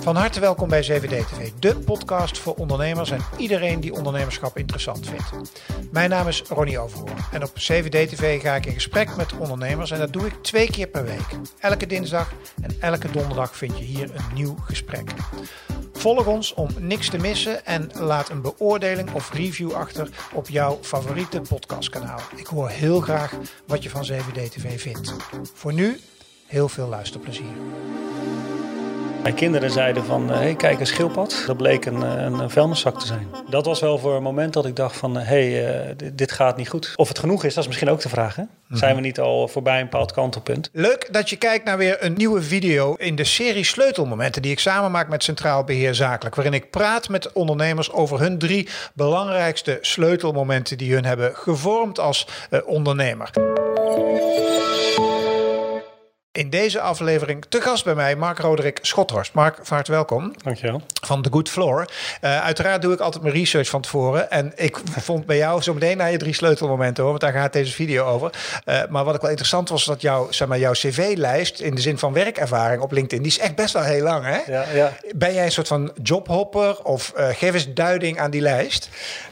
Van harte welkom bij 7D TV, de podcast voor ondernemers en iedereen die ondernemerschap interessant vindt. Mijn naam is Ronnie Overhoorn en op 7D TV ga ik in gesprek met ondernemers en dat doe ik twee keer per week. Elke dinsdag en elke donderdag vind je hier een nieuw gesprek. Volg ons om niks te missen en laat een beoordeling of review achter op jouw favoriete podcastkanaal. Ik hoor heel graag wat je van 7D TV vindt. Voor nu, heel veel luisterplezier. Mijn kinderen zeiden van, hé, hey, kijk een schildpad. Dat bleek een, een, vuilniszak te zijn. Dat was wel voor een moment dat ik dacht van, hé, hey, uh, dit, gaat niet goed. Of het genoeg is, dat is misschien ook de vraag. Hè? Mhm. Zijn we niet al voorbij een bepaald kantelpunt? Leuk dat je kijkt naar weer een nieuwe video in de serie Sleutelmomenten... die ik samen maak met Centraal Beheer Zakelijk. Waarin ik praat met ondernemers over hun drie belangrijkste sleutelmomenten... die hun hebben gevormd als uh, ondernemer. In deze aflevering te gast bij mij Mark Roderick Schothorst. Mark, vaart welkom. Dankjewel. Van The Good Floor. Uh, uiteraard doe ik altijd mijn research van tevoren. En ik vond bij jou zo meteen naar je drie sleutelmomenten hoor, want daar gaat deze video over. Uh, maar wat ik wel interessant was, dat jouw, zeg maar, jouw cv-lijst in de zin van werkervaring op LinkedIn, die is echt best wel heel lang hè? Ja, ja. Ben jij een soort van jobhopper of uh, geef eens duiding aan die lijst?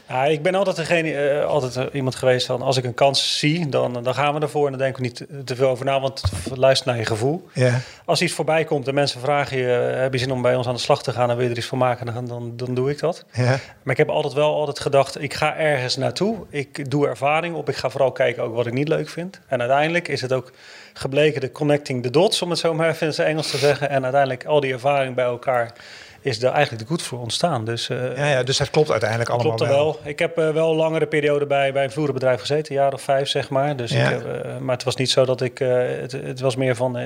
Ja, ik ben altijd, degene, altijd iemand geweest van als ik een kans zie, dan, dan gaan we ervoor en dan denken we niet te veel over na, want luister naar je gevoel. Ja. Als iets voorbij komt en mensen vragen je, heb je zin om bij ons aan de slag te gaan en wil je er iets voor maken, dan, dan, dan doe ik dat. Ja. Maar ik heb altijd wel altijd gedacht, ik ga ergens naartoe, ik doe ervaring op, ik ga vooral kijken ook wat ik niet leuk vind. En uiteindelijk is het ook gebleken de connecting the dots, om het zo maar even in het Engels te zeggen. En uiteindelijk al die ervaring bij elkaar is er eigenlijk de goed voor ontstaan. Dus, uh, ja, ja, dus dat klopt uiteindelijk allemaal klopt er wel. Ik heb uh, wel een langere periode bij, bij een vloerenbedrijf gezeten, een jaar of vijf zeg maar. Dus ja. ik heb, uh, maar het was niet zo dat ik, het, het was meer van,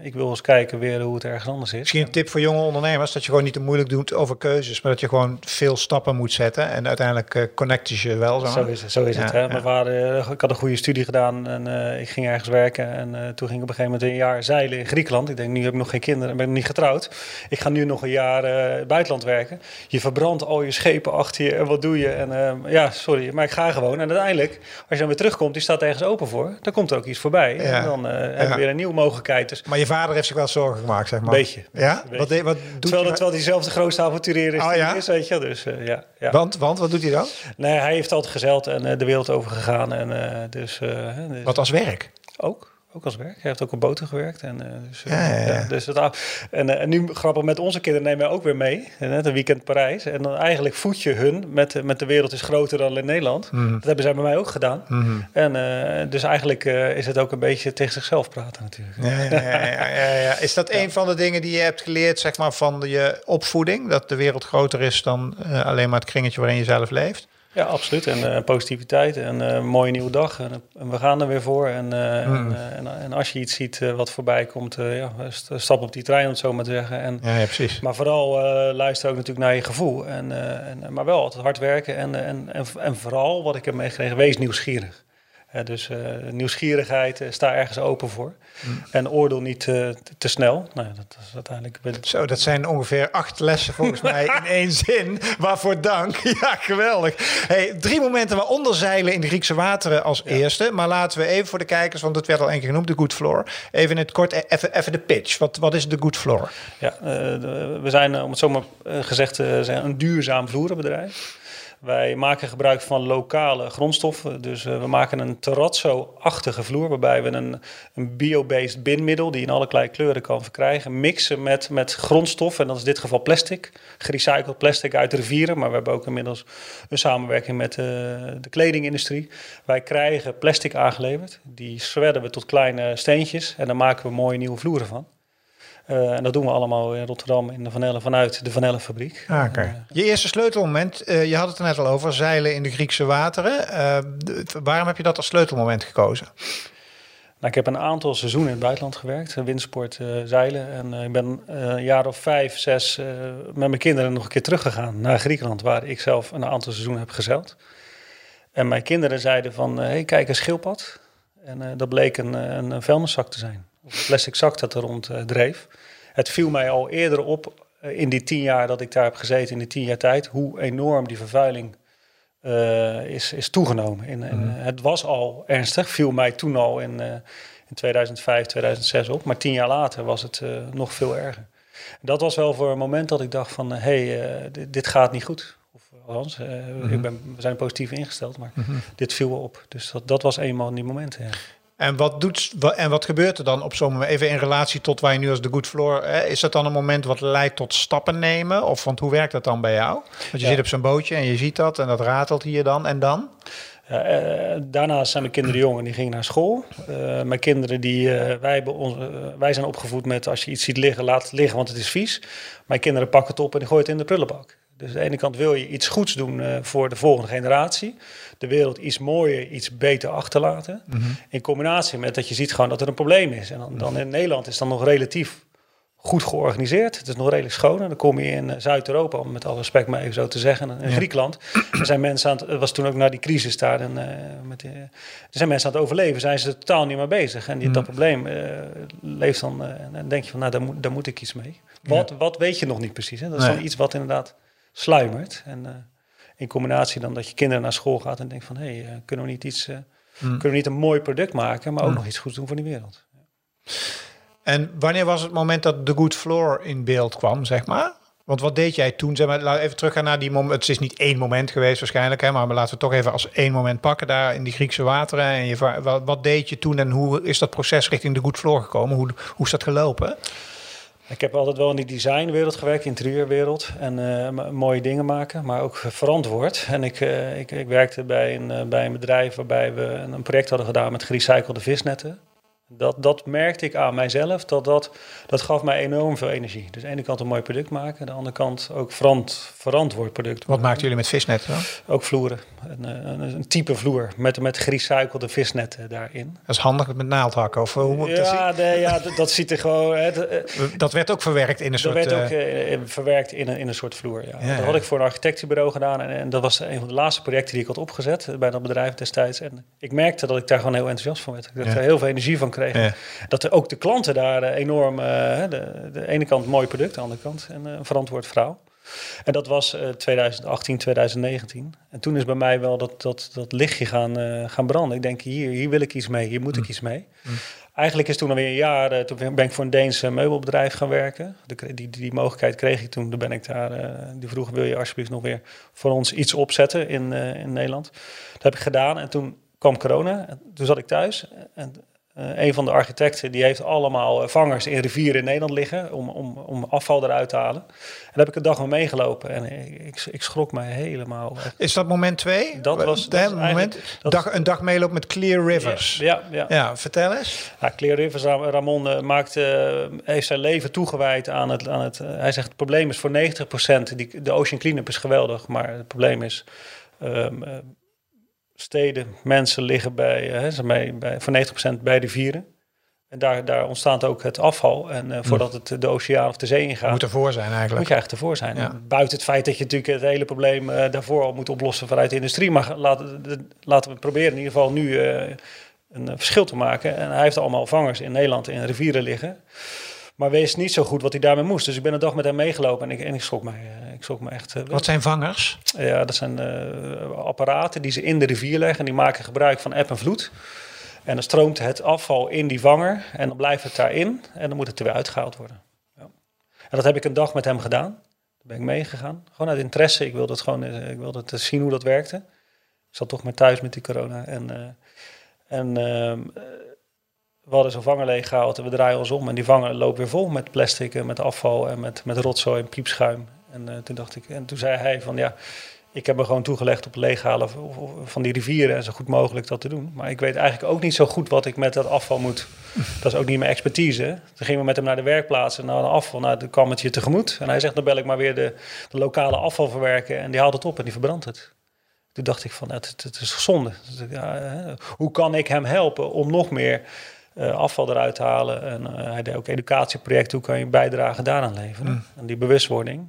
ik wil eens kijken weer hoe het ergens anders is. Misschien een tip voor jonge ondernemers, dat je gewoon niet te moeilijk doet over keuzes, maar dat je gewoon veel stappen moet zetten en uiteindelijk connect je wel. Zo, zo is het, zo is het. Hè? Mijn vader, ik had een goede studie gedaan en ik ging ergens werken en toen ging ik op een gegeven moment een jaar zeilen in Griekenland. Ik denk, nu heb ik nog geen kinderen en ben ik nog niet getrouwd. Ik ga nu nog een jaar buitenland werken. Je verbrandt al je schepen achter je en wat doe je? En uh, ja, sorry, maar ik ga gewoon. En uiteindelijk, als je dan weer terugkomt, die staat ergens open voor. Dan komt er ook iets voorbij. En dan uh, heb je weer een nieuwe mogelijkheid. Dus... Maar je vader heeft zich wel zorgen gemaakt, zeg maar. Beetje. Ja? Wat, de, wat doet terwijl, terwijl hij zelf de grootste avonturier is, oh, ja? is weet je. Dus, uh, ja, ja. Want, want, wat doet hij dan? Nee, hij heeft altijd gezeild en de wereld over gegaan. En, dus, dus, wat als werk? Ook ook als werk. Hij heeft ook op boten gewerkt. En, uh, dus, uh, ja, ja, ja. dus het, en, uh, en nu grappig, met onze kinderen nemen we ook weer mee. Net een weekend Parijs. En dan eigenlijk voed je hun met, met de wereld is groter dan in Nederland. Mm. Dat hebben zij bij mij ook gedaan. Mm. En dus eigenlijk is het ook een beetje tegen zichzelf praten natuurlijk. Ja, ja, ja, ja, Is dat een van de dingen die je hebt geleerd zeg maar, van je opvoeding? Dat de wereld groter is dan alleen maar het kringetje waarin je zelf leeft? Ja, absoluut. En uh, positiviteit en uh, een mooie nieuwe dag. En, en, we gaan er weer voor. En, uh, mm. en, en, als je iets ziet wat voorbij komt, ja, stap op die trein, om het zo maar te zeggen. En, ja, ja, precies. Maar vooral luister ook natuurlijk naar je gevoel. En, en, maar wel altijd hard werken. En, en, en, en vooral, wat ik heb meegekregen, wees nieuwsgierig dus uh, nieuwsgierigheid, uh, sta ergens open voor. Mm. En oordeel niet uh, te snel. Nou, dat is uiteindelijk... Zo, dat zijn ongeveer acht lessen volgens mij in één zin. Waarvoor dank. Ja, geweldig. Hey, drie momenten waaronder zeilen in de Griekse wateren als ja. eerste. Maar laten we even voor de kijkers, want het werd al één keer genoemd, de Good Floor. Even in het kort, e-, even, even de pitch. Wat, wat is de Good Floor? Ja, we zijn, om het zo maar gezegd, een duurzaam vloerenbedrijf. Wij maken gebruik van lokale grondstoffen. Dus uh, we maken een terrazzo-achtige vloer waarbij we een, een bio-based binmiddel die in allerlei kleuren kan verkrijgen, mixen met, met grondstoffen. En dat is in dit geval plastic, gerecycled plastic uit rivieren. Maar we hebben ook inmiddels een samenwerking met uh, de kledingindustrie. Wij krijgen plastic aangeleverd. Die shredden we tot kleine steentjes en daar maken we mooie nieuwe vloeren van. Uh, en dat doen we allemaal in Rotterdam in de Vanelle vanuit de Vanellenfabriek. Ah, okay. uh, je eerste sleutelmoment, uh, je had het er net al over, zeilen in de Griekse wateren. waarom heb je dat als sleutelmoment gekozen? Nou, ik heb een aantal seizoenen in het buitenland gewerkt, windsport, zeilen. En ik ben een jaar of vijf, zes met mijn kinderen nog een keer teruggegaan naar Griekenland, waar ik zelf een aantal seizoenen heb gezeild. En mijn kinderen zeiden van, hé, hey, kijk, een schildpad. En dat bleek een, een vuilniszak te zijn of een plastic zak dat er rond uh, dreef. Het viel mij al eerder op uh, in die tien jaar dat ik daar heb gezeten, in die tien jaar tijd, hoe enorm die vervuiling is, is toegenomen. Mhm. Het was al ernstig, viel mij toen al in, eh, in 2005, 2006 op. Maar tien jaar later was het eh, nog veel erger. Dat was wel voor een moment dat ik dacht van... hé, hey, eh, dit, dit gaat niet goed. Of althans, eh, Mhm. ik ben, we zijn positief ingesteld, maar dit viel wel op. Dus dat, dat was eenmaal die momenten, ja. En wat, doet, en wat gebeurt er dan op zo'n moment, even in relatie tot waar je nu als de Good Floor, hè, is dat dan een moment wat leidt tot stappen nemen? Of want hoe werkt dat dan bij jou? Want je Ja. zit op zo'n bootje en je ziet dat en dat ratelt hier dan en dan? Ja, eh, daarnaast zijn mijn kinderen jong en die gingen naar school. Eh, mijn kinderen, die, eh, wij, eh, wij zijn opgevoed met als je iets ziet liggen, laat het liggen, want het is vies. Mijn kinderen pakken het op en die gooien het in de prullenbak. Dus aan de ene kant wil je iets goeds doen eh, voor de volgende generatie. De wereld iets mooier, iets beter achterlaten. In combinatie met dat je ziet gewoon dat er een probleem is. En dan, dan in Nederland is dan nog relatief goed georganiseerd. Het is nog redelijk schoon. En dan kom je in eh, Zuid-Europa, om met alle respect maar even zo te zeggen, in Ja. Griekenland. Er zijn mensen aan het, was toen ook na die crisis daar. En, eh, met, die- er zijn mensen aan het overleven, zijn ze totaal niet mee bezig. En die, dat probleem leeft dan. en dan denk je van, nou, daar moet, daar moet ik iets mee. Wat, wat weet je nog niet precies? Hè? Dat is Nee. dan iets wat inderdaad sluimert. En eh, in combinatie dan dat je kinderen naar school gaat en denkt van, hé, hey, eh, kunnen we niet iets, eh, kunnen we niet een mooi product maken, maar ook nog iets goeds doen voor die wereld. En wanneer was het moment dat de Good Floor in beeld kwam, zeg maar? Want wat deed jij toen? Zeg maar, laten we even teruggaan naar die moment. Het is niet één moment geweest waarschijnlijk, hè, maar laten we het toch even als één moment pakken daar in die Griekse wateren. En je, wat, wat deed je toen en hoe is dat proces richting de Good Floor gekomen? Hoe, hoe is dat gelopen? Ik heb altijd wel in die designwereld gewerkt, interieurwereld. En eh, mooie dingen maken, maar ook verantwoord. En ik, eh, ik, ik werkte bij een, eh, bij een bedrijf waarbij we een project hadden gedaan met gerecyclede visnetten. Dat, dat merkte ik aan mijzelf, dat, dat, dat gaf mij enorm veel energie. Dus aan de ene kant een mooi product maken, aan de andere kant ook verant, verantwoord product Wat maakten jullie met visnetten dan? Ook vloeren, een, eh, een, een type vloer met, met gerecyclede visnetten daarin. Dat is handig met naaldhakken. Of hoe moet ik dat zien? Ja, nee, ja dat, dat ziet er gewoon... hè, eh, Dat werd ook verwerkt in een dat soort... werd eh, ook eh, verwerkt in een, in een soort vloer. Ja. Ja, dat ja. had ik voor een architectenbureau gedaan. En, en dat was een van de laatste projecten die ik had opgezet bij dat bedrijf destijds. En ik merkte dat ik daar gewoon heel enthousiast van werd. Dat ik Ja. er heel veel energie van Ja. Dat er ook de klanten daar eh, enorm... eh, de, de ene kant een mooi product, de andere kant een eh, verantwoord verhaal. En dat was eh, 2018, 2019. En toen is bij mij wel dat, dat, dat lichtje gaan, gaan branden. Ik denk, hier, hier wil ik iets mee, hier moet ik iets mee. Eigenlijk is toen alweer een jaar, eh, toen ben ik voor een Deens eh, meubelbedrijf gaan werken. De, die, die, die mogelijkheid kreeg ik toen, toen ben ik daar, die vroeg, wil je alsjeblieft nog weer voor ons iets opzetten in, in Nederland? Dat heb ik gedaan en toen kwam corona. En toen zat ik thuis en eh, een van de architecten die heeft allemaal eh, vangers in rivieren in Nederland liggen om, om, om afval eruit te halen. En daar heb ik een dag mee meegelopen en ik, ik, schrok mij helemaal. Is dat moment twee? Dat was- dat moment, dat- dag, een dag meeloop met Clear Rivers. Ja, Ja, ja. vertel eens. Ja, Clear Rivers, Ra- Ramon eh, maakt, heeft zijn leven toegewijd aan het... Aan het hij zegt het probleem is voor 90%, die, de Ocean Cleanup is geweldig, maar het probleem is... ehm, eh, steden, mensen liggen bij, eh, hè, zijn bij, bij, voor 90% bij rivieren. En daar, daar ontstaat ook het afval. En eh, voordat het de oceaan of de zee ingaat, Moet ervoor zijn eigenlijk. moet je eigenlijk ervoor zijn. Ja. Buiten het feit dat je natuurlijk het hele probleem eh, daarvoor al moet oplossen vanuit de industrie. Maar laten, de- laten we proberen in ieder geval nu een verschil te maken. En hij heeft allemaal vangers in Nederland in rivieren liggen. Maar wees niet zo goed wat hij daarmee moest. Dus ik ben een dag met hem meegelopen en ik, en ik schrok mij. eh, ik schrok me echt. eh, Wat zijn vangers? ja, dat zijn eh, apparaten die ze in de rivier leggen. Die maken gebruik van eb en vloed. En dan stroomt het afval in die vanger en dan blijft het daarin. En dan moet het er weer uitgehaald worden. Ja. En dat heb ik een dag met hem gedaan. Daar ben ik meegegaan. Gewoon uit interesse. Ik wilde het gewoon ik wilde het zien hoe dat werkte. Ik zat toch maar thuis met die corona. En, en ehm, eh, we hadden zo'n vanger leeggehaald en we draaien ons om. En die vanger loopt weer vol met plastic en met afval en met, met rotzooi en piepschuim. En eh, toen dacht ik, en toen zei hij van ja, ik heb me gewoon toegelegd op het leeghalen van die rivieren en zo goed mogelijk dat te doen. Maar ik weet eigenlijk ook niet zo goed wat ik met dat afval moet. Dat is ook niet mijn expertise. Toen gingen we met hem naar de werkplaats en naar de afval. Nou, toen kwam het je tegemoet. En hij zegt, dan bel ik maar weer de, de lokale afval verwerken. En die haalt het op en die verbrandt het. Toen dacht ik van, het, het, het is zonde. Dus ja, hoe kan ik hem helpen om nog meer eh, afval eruit halen? En eh, hij deed ook educatieprojecten. Hoe kan je bijdrage daaraan leveren? En die bewustwording.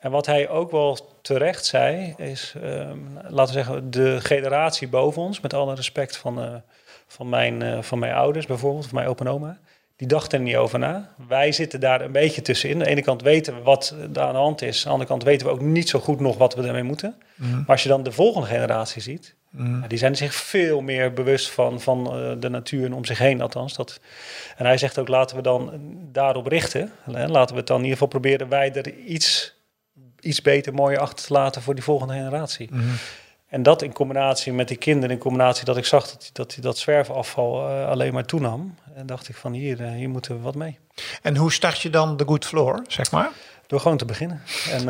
En wat hij ook wel terecht zei, is, ehm, laten we zeggen, de generatie boven ons, met alle respect van, eh, van, mijn, van mijn ouders bijvoorbeeld, van mijn opa en oma, die dachten er niet over na. Wij zitten daar een beetje tussenin. Aan de ene kant weten we wat er aan de hand is. Aan de andere kant weten we ook niet zo goed nog wat we ermee moeten. Maar als je dan de volgende generatie ziet, ja, die zijn zich veel meer bewust van, van eh, de natuur en om zich heen althans. Dat, en hij zegt ook, laten we dan daarop richten. Laten we het dan in ieder geval proberen wij er iets, iets beter, mooier achter te laten voor die volgende generatie. En dat in combinatie met die kinderen, in combinatie dat ik zag dat dat, dat zwerfafval eh, alleen maar toenam. En dacht ik van hier, eh, hier moeten we wat mee. En hoe start je dan de Good Floor, zeg maar? Door gewoon te beginnen. En, eh,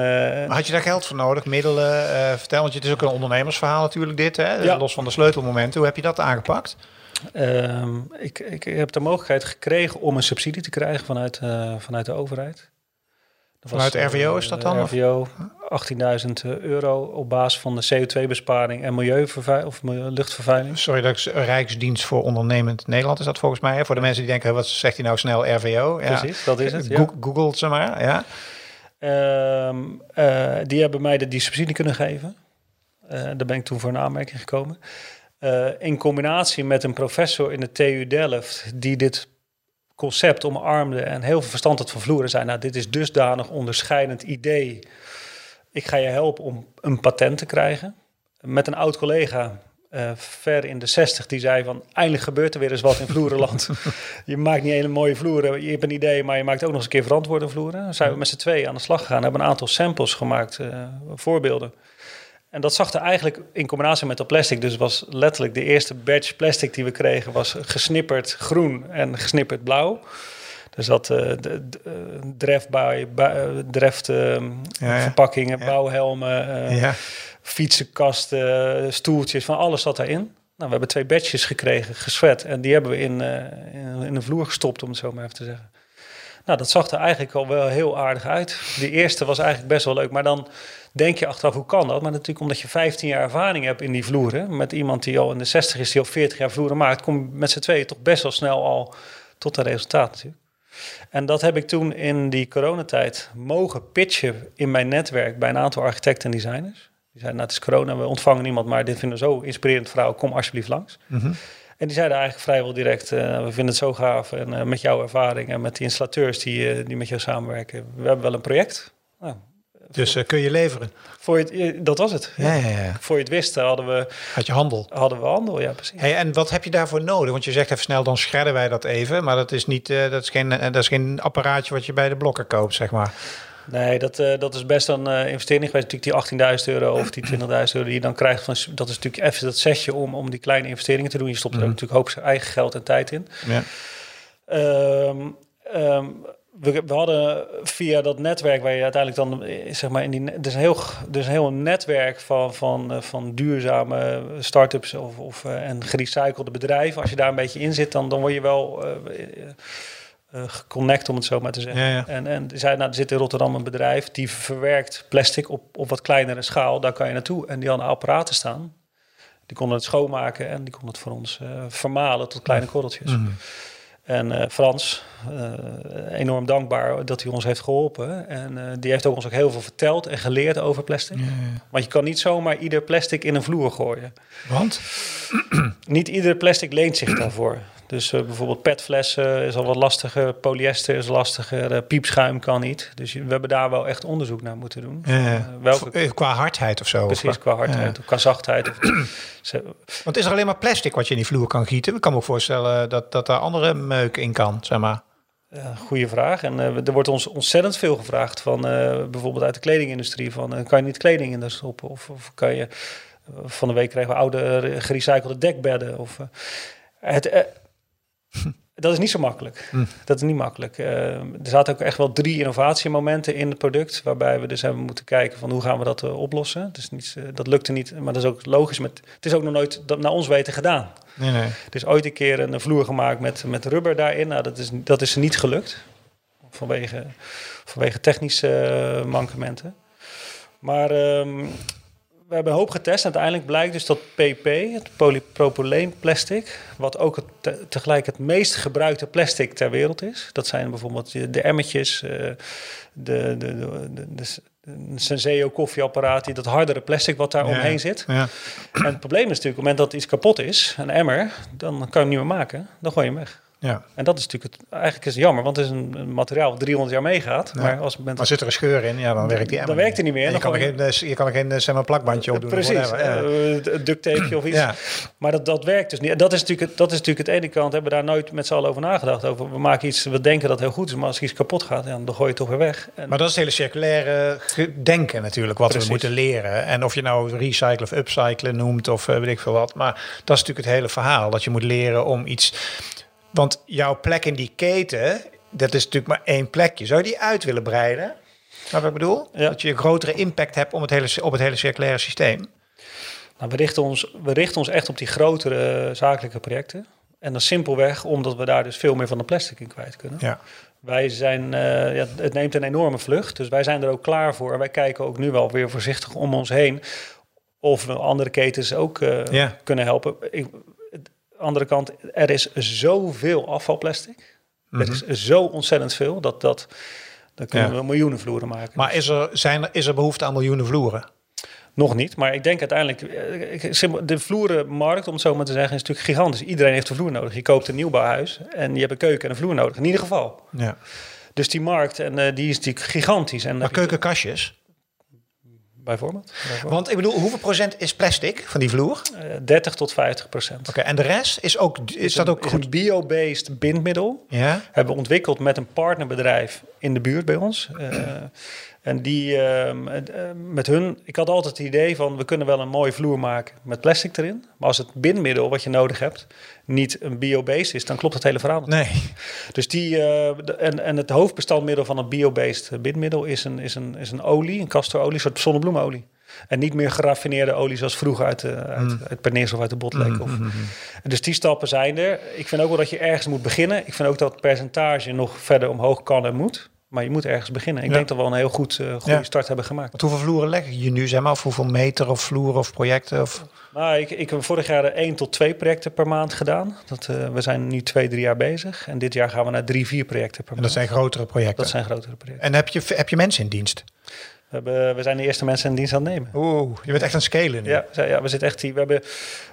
Maar had je daar geld voor nodig, middelen? vertel, want het is ook een ondernemersverhaal natuurlijk dit, hè? Ja. los van de sleutelmomenten. Hoe heb je dat aangepakt? Ehm, ik, ik heb de mogelijkheid gekregen om een subsidie te krijgen vanuit, vanuit de overheid. Vanuit RVO is dat dan, eh? RVO, 18.000 euro op basis van de CO2-besparing en milieuvervuiling of luchtvervuiling. Sorry, dat is Rijksdienst voor Ondernemend Nederland is dat volgens mij. Hè? Voor de mensen die denken, wat zegt hij nou snel, RVO? Ja. Precies, dat is het. ja. Go- Google ze maar, ja. Ehm, eh, die hebben mij de, die subsidie kunnen geven. Eh, daar ben ik toen voor een aanmerking gekomen. Eh, in combinatie met een professor in de TU Delft, die dit concept omarmde en heel veel verstand had van vloeren, zei: Nou, dit is dusdanig onderscheidend idee. Ik ga je helpen om een patent te krijgen. Met een oud collega, eh, ver in de 60, die zei: van eindelijk gebeurt er weer eens wat in vloerenland. je maakt niet hele mooie vloeren, je hebt een idee, maar je maakt ook nog eens een keer verantwoorde vloeren. Dan zijn we met z'n tweeën aan de slag gegaan, hebben een aantal samples gemaakt, eh, voorbeelden. En dat zag er eigenlijk in combinatie met dat plastic, dus was letterlijk de eerste batch plastic die we kregen, was gesnipperd groen en gesnipperd blauw. Dus dat eh de, de, dreft, dreft Ja, verpakkingen, Ja. bouwhelmen, ja. fietsenkasten, stoeltjes, van alles zat daarin. Nou, we hebben twee batches gekregen, geswet. En die hebben we in, eh, in, in een vloer gestopt, om het zo maar even te zeggen. Nou, dat zag er eigenlijk al wel heel aardig uit. De eerste was eigenlijk best wel leuk. Maar dan denk je achteraf, hoe kan dat? Maar natuurlijk omdat je 15 jaar ervaring hebt in die vloeren. Met iemand die al in de 60 is, die al 40 jaar vloeren maakt. Kom je met z'n tweeën toch best wel snel al tot een resultaat natuurlijk. En dat heb ik toen in die coronatijd mogen pitchen in mijn netwerk bij een aantal architecten en designers. Die zeiden, nou het is corona, we ontvangen niemand, maar dit vinden we zo inspirerend verhaal, kom alsjeblieft langs. Mhm. En die zeiden eigenlijk vrijwel direct, eh, we vinden het zo gaaf en eh, met jouw ervaring en met de installateurs die, eh, die met jou samenwerken, we hebben wel een project. Nou, Dus eh, kun je leveren? voor je dat was het. Ja, ja, ja. Voor je het wist hadden we, Had je handel? hadden we handel, ja precies. Hey, en wat heb je daarvoor nodig? Want je zegt even snel, dan shredden wij dat even. Maar dat is, niet, eh, dat is, geen, dat is geen apparaatje wat je bij de blokker koopt, zeg maar. Nee, dat, eh, dat is best een eh, investering geweest. Natuurlijk die 18.000 euro of die 20.000 euro die je dan krijgt. Van, dat is natuurlijk even dat setje om, om die kleine investeringen te doen. Je stopt er ook Mhm. natuurlijk hoop eigen geld en tijd in. Ja. Ehm, ehm, we, we hadden via dat netwerk waar je uiteindelijk dan, eh, zeg maar, in die, er is een heel, er is een heel netwerk van, van, van duurzame start-ups of, of, en gerecyclede bedrijven. Als je daar een beetje in zit, dan, dan word je wel geconnect, om het zo maar te zeggen. Ja, ja. En, en zei, nou, er zit in Rotterdam een bedrijf die verwerkt plastic op, op wat kleinere schaal. Daar kan je naartoe. En die hadden apparaten staan. Die konden het schoonmaken en die konden het voor ons eh, vermalen tot kleine korreltjes. Mhm. En eh, Frans, eh, enorm dankbaar dat hij ons heeft geholpen. En eh, die heeft ook ons ook heel veel verteld en geleerd over plastic. Want je kan niet zomaar ieder plastic in een vloer gooien. Want? Niet ieder plastic leent zich daarvoor. Dus eh, bijvoorbeeld petflessen is al wat lastiger, polyester is lastiger, eh, piepschuim kan niet. Dus we hebben daar wel echt onderzoek naar moeten doen. Ja. Eh, welke, Qua hardheid of zo? precies, qua hardheid of qua zachtheid. Of, Want is er alleen maar plastic wat je in die vloer kan gieten? Ik kan me ook voorstellen dat, dat daar andere meuk in kan, zeg maar. Ja, goede vraag. En er wordt ons ontzettend veel gevraagd van bijvoorbeeld uit de kledingindustrie. Van, kan je niet kleding in daar stoppen? Of, of kan je... van de week kregen we oude gerecyclede dekbedden. Of, het, dat is niet zo makkelijk. Hm. Dat is niet makkelijk. Eh, er zaten ook echt wel drie innovatiemomenten in het product. Waarbij we dus hebben moeten kijken van hoe gaan we dat eh, oplossen. Dus niet, eh, dat lukte niet. Maar dat is ook logisch. Met, het is ook nog nooit dat, naar ons weten gedaan. Nee, nee. Er is ooit een keer een vloer gemaakt met, met rubber daarin. Nou, dat is, dat is niet gelukt. Vanwege, vanwege technische mankementen. Maar ehm, we hebben een hoop getest. En uiteindelijk blijkt dus dat PP, het polypropyleenplastic... wat ook het, te- tegelijk het meest gebruikte plastic ter wereld is. Dat zijn bijvoorbeeld de, emmertjes, eh, de, de, de, de, de, een Senseo koffieapparaat... die dat hardere plastic wat daar Ja. omheen zit. Ja. En het probleem is natuurlijk, op het moment dat iets kapot is, een emmer, dan kan je hem niet meer maken. Dan gooi je hem weg. Ja. En dat is natuurlijk het, eigenlijk is het jammer, want het is een, een materiaal dat 300 jaar meegaat. Ja. Maar als het Maar zit er een scheur in, ja, dan werkt die Dan emmer werkt hij niet meer. En je, Dan kan er geen, eh, je kan er geen eh, zeg maar, plakbandje op doen. Precies, eh, een duct tapeje of iets. Ja. Maar dat, dat werkt dus niet. Dat is, natuurlijk, dat is natuurlijk het ene kant. Hebben we daar nooit met z'n allen over nagedacht. Over, we maken iets, we denken dat heel goed is. Maar als iets kapot gaat, dan gooi je het toch weer weg. En, Maar dat is het hele circulaire denken natuurlijk, wat Precies. we moeten leren. En of je nou recyclen of upcyclen noemt of eh, weet ik veel wat. Maar dat is natuurlijk het hele verhaal, dat je moet leren om iets... Want jouw plek in die keten, dat is natuurlijk maar één plekje. Zou je die uit willen breiden? Snap wat ik bedoel? Ja. Dat je een grotere impact hebt om het hele, op het hele circulaire systeem. nou, we, richten ons, we richten ons echt op die grotere eh, zakelijke projecten. En dat simpelweg omdat we daar dus veel meer van de plastic in kwijt kunnen. Ja. Wij zijn, eh, ja, het neemt een enorme vlucht. Dus wij zijn er ook klaar voor. En wij kijken ook nu wel weer voorzichtig om ons heen. Of we andere ketens ook eh, Ja. kunnen helpen. Ik, andere kant, er is zoveel afvalplastic. Mhm. Er is zo ontzettend veel dat dat. Dan kunnen Ja. we miljoenen vloeren maken. Maar is er, zijn er, is er behoefte aan miljoenen vloeren? Nog niet, maar ik denk uiteindelijk... eh, De vloerenmarkt, om het zo maar te zeggen, is natuurlijk gigantisch. Iedereen heeft een vloer nodig. Je koopt een nieuwbouwhuis en je hebt een keuken en een vloer nodig. In ieder geval. Ja. Dus die markt, en eh, die is natuurlijk gigantisch. En Maar keukenkastjes? Bijvoorbeeld. bijvoorbeeld. Want ik bedoel, hoeveel procent is plastic van die vloer? Eh, 30 tot 50 procent. Oké, en de rest is, ook, is dat ook is goed? een bio-based bindmiddel. Ja? Hebben we ontwikkeld met een partnerbedrijf in de buurt bij ons. Eh, en die ehm, eh, met hun, ik had altijd het idee van we kunnen wel een mooie vloer maken met plastic erin. Maar als het bindmiddel wat je nodig hebt niet een bio-based is, dan klopt het hele verhaal. niet. Nee. Dus die, eh, en, en het hoofdbestandmiddel van een bio-based bindmiddel is een, is, een, is een olie, een castorolie, een soort zonnebloemolie. En niet meer geraffineerde olie zoals vroeger uit, de, uit, Mm. uit Pernis of uit de Botlek. Of, dus die stappen zijn er. Ik vind ook wel dat je ergens moet beginnen. Ik vind ook dat het percentage nog verder omhoog kan en moet. Maar je moet ergens beginnen. Ik Ja. denk dat we al een heel goed, eh, goede Ja. start hebben gemaakt. Want hoeveel vloeren leg je nu, zeg maar? Of hoeveel meter of vloeren of projecten? Of... Nou, ik, ik heb vorig jaar één tot twee projecten per maand gedaan. Dat, eh, we zijn nu twee, drie jaar bezig. En dit jaar gaan we naar drie, vier projecten per En maand. dat zijn grotere projecten. Dat zijn grotere projecten. En heb je, heb je mensen in dienst? We, hebben, we zijn de eerste mensen in dienst aan het nemen. Oeh, je bent echt aan het scalen nu. Ja, ja, we zitten echt hier. We hebben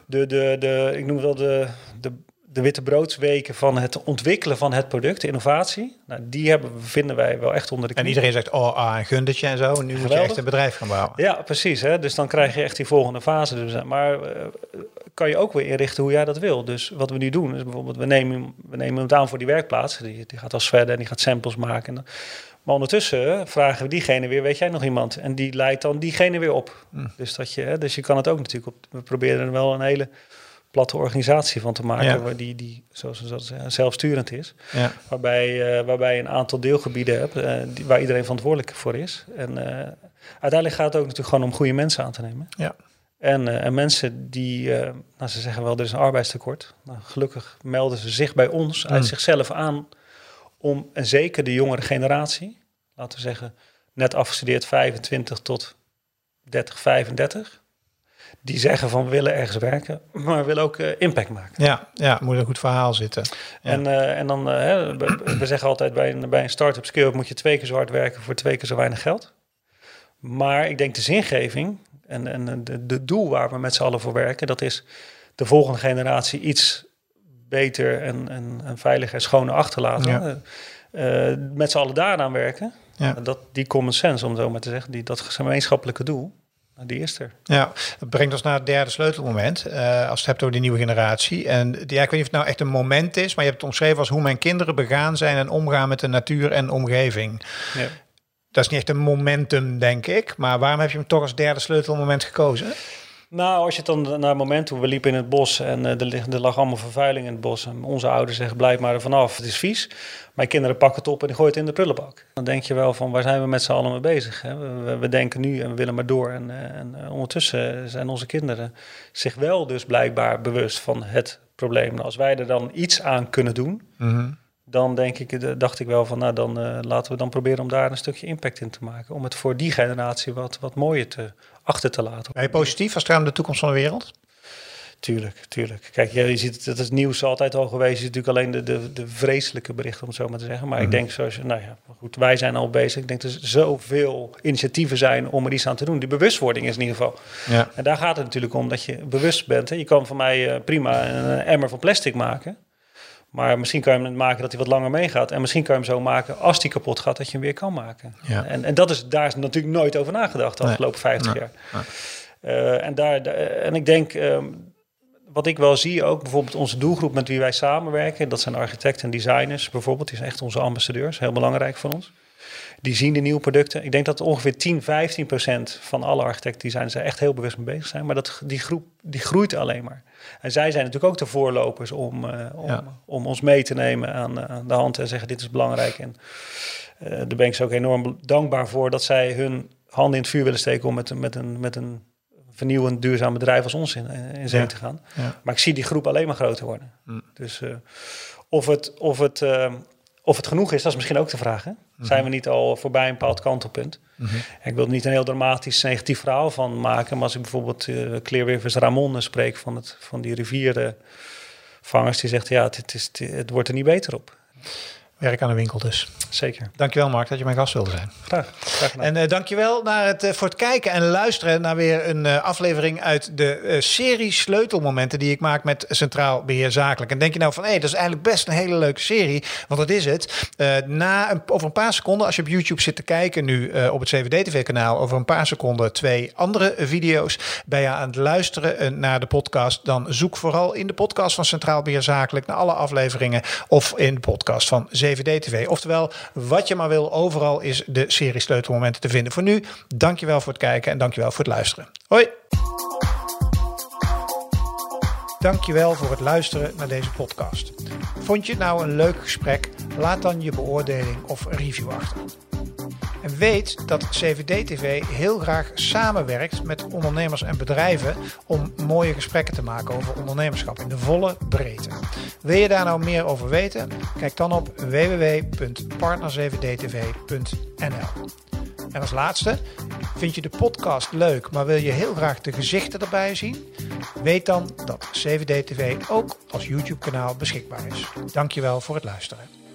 de, de, de ik noem het wel de, de, de witte broodsweken van het ontwikkelen van het product, de innovatie. Nou, die hebben, vinden wij wel echt onder de En knie. iedereen zegt, oh, ah, een gundetje en zo. En nu moet je echt een bedrijf gaan bouwen. Ja, precies. Hè? Dus dan krijg je echt die volgende fase. Dus, maar eh, kan je ook weer inrichten hoe jij dat wil. Dus wat we nu doen is bijvoorbeeld, we nemen, we nemen het aan voor die werkplaats. Die, die gaat als verder en die gaat samples maken. En, maar ondertussen vragen we diegene weer, weet jij nog iemand? En die leidt dan diegene weer op. Dus, dat je, dus je kan het ook natuurlijk op. We proberen er wel een hele platte organisatie van te maken, Ja. die, die, zoals we dat zeggen, zelfsturend is. Ja. Waarbij, eh, waarbij je een aantal deelgebieden hebt eh, die, waar iedereen verantwoordelijk voor is. En eh, uiteindelijk gaat het ook natuurlijk gewoon om goede mensen aan te nemen. Ja. En, en mensen die, nou, ze zeggen wel, er is een arbeidstekort. Nou, gelukkig melden ze zich bij ons uit Mm. zichzelf aan om, en zeker de jongere generatie, laten we zeggen, net afgestudeerd 25 tot 30, 35. Die zeggen van we willen ergens werken, maar we willen ook eh, impact maken. Ja, ja, moet een goed verhaal zitten. Ja. En, eh, en dan, eh, hè, we, we zeggen altijd bij een, bij een start-up skill moet je twee keer zo hard werken voor twee keer zo weinig geld. Maar ik denk de zingeving en, en de, de doel waar we met z'n allen voor werken, dat is de volgende generatie iets beter en, en, en veiliger en schoner achterlaten. Ja. Met z'n allen daaraan werken. Ja. Dat, die common sense, om het zo maar te zeggen, die, dat gemeenschappelijke doel, die is er. Ja, dat brengt ons naar het derde sleutelmoment. eh, als het hebt over die nieuwe generatie. En ja, ik weet niet of het nou echt een moment is, maar je hebt het omschreven als hoe mijn kinderen begaan zijn en omgaan met de natuur en omgeving. Ja. Dat is niet echt een momentum, denk ik. Maar waarom heb je hem toch als derde sleutelmoment gekozen? Nou, als je het dan naar het moment toe, we liepen in het bos en eh, er, er lag allemaal vervuiling in het bos. En onze ouders zeggen, blijf maar er vanaf, het is vies. Mijn kinderen pakken het op en die gooien het in de prullenbak. Dan denk je wel van, waar zijn we met z'n allen mee bezig? Hè? We, we- we denken nu en we willen maar door. En, eh, en eh, ondertussen zijn onze kinderen zich wel dus blijkbaar bewust van het probleem. Nou, als wij er dan iets aan kunnen doen, dan denk ik, dacht ik wel van, nou dan laten we dan proberen om daar een stukje impact in te maken. Om het voor die generatie wat, wat mooier te, achter te laten. Ben je positief als het gaat om de toekomst van de wereld? Tuurlijk, tuurlijk. Kijk, je, ziet het, het is nieuws altijd al geweest. Je ziet natuurlijk alleen de, de, de vreselijke berichten, om het zo maar te zeggen. Maar Mhm. ik denk, zoals je, nou ja, goed, wij zijn al bezig. Ik denk dat er zoveel initiatieven zijn om er iets aan te doen. Die bewustwording is in ieder geval. Ja. En daar gaat het natuurlijk om dat je bewust bent. Hè. Je kan van mij eh, prima een emmer van plastic maken. Maar misschien kan je hem maken dat hij wat langer meegaat. En misschien kan je hem zo maken als die kapot gaat, dat je hem weer kan maken. Ja. En, en dat is, daar is natuurlijk nooit over nagedacht de Nee. afgelopen 50 Nee. jaar. Nee. Eh, en, daar, da- en ik denk, ehm, wat ik wel zie ook, bijvoorbeeld onze doelgroep met wie wij samenwerken, dat zijn architecten en designers bijvoorbeeld, die zijn echt onze ambassadeurs, heel belangrijk voor ons. Die zien de nieuwe producten. Ik denk dat ongeveer 10, 15 procent van alle architecten designers er echt heel bewust mee bezig zijn. Maar dat, die groep die groeit alleen maar. En zij zijn natuurlijk ook de voorlopers om, eh, om, Ja. om ons mee te nemen aan, eh, aan de hand en zeggen dit is belangrijk. En eh daar ben ik ze ook enorm dankbaar voor dat zij hun handen in het vuur willen steken om met, een- met, een, met een vernieuwend duurzaam bedrijf als ons in, in zee Ja. te gaan. Ja. Maar ik zie die groep alleen maar groter worden. Mm. Dus of, het, of, het, of het genoeg is, dat is misschien ook de vraag. Hè? Zijn we niet al voorbij een bepaald kantelpunt? Mhm. Ik wil er niet een heel dramatisch negatief verhaal van maken. Maar als ik bijvoorbeeld eh Clearwivers Ramon eh, spreek van, het, van die rivierenvangers, die zegt ja, het, is, het wordt er niet beter op. Werk aan de winkel dus. Zeker. Dankjewel Mark dat je mijn gast wilde zijn. Graag. Graag gedaan. En eh, dankjewel naar het, eh, voor het kijken en luisteren naar weer een eh, aflevering uit de serie sleutelmomenten die ik maak met Centraal Beheer Zakelijk. En denk je nou van, hé, dat is eigenlijk best een hele leuke serie, want dat is het. Na een, over een paar seconden, als je op YouTube zit te kijken nu op het CVD-TV-kanaal, over een paar seconden twee andere video's, ben je aan het luisteren naar de podcast, dan zoek vooral in de podcast van Centraal Beheer Zakelijk naar alle afleveringen of in de podcast van CVD-TV. Oftewel, wat je maar wil, overal is de serie sleutelmomenten te vinden. Voor nu, dankjewel voor het kijken en dankjewel voor het luisteren. Hoi! Dankjewel voor het luisteren naar deze podcast. Vond je het nou een leuk gesprek? Laat dan je beoordeling of review achter. En weet dat CVD-TV heel graag samenwerkt met ondernemers en bedrijven om mooie gesprekken te maken over ondernemerschap in de volle breedte. Wil je daar nou meer over weten? Kijk dan op www.partner7dtv.nl. En als laatste, vind je de podcast leuk, maar wil je heel graag de gezichten erbij zien? Weet dan dat CVD-TV ook als YouTube-kanaal beschikbaar is. Dankjewel voor het luisteren.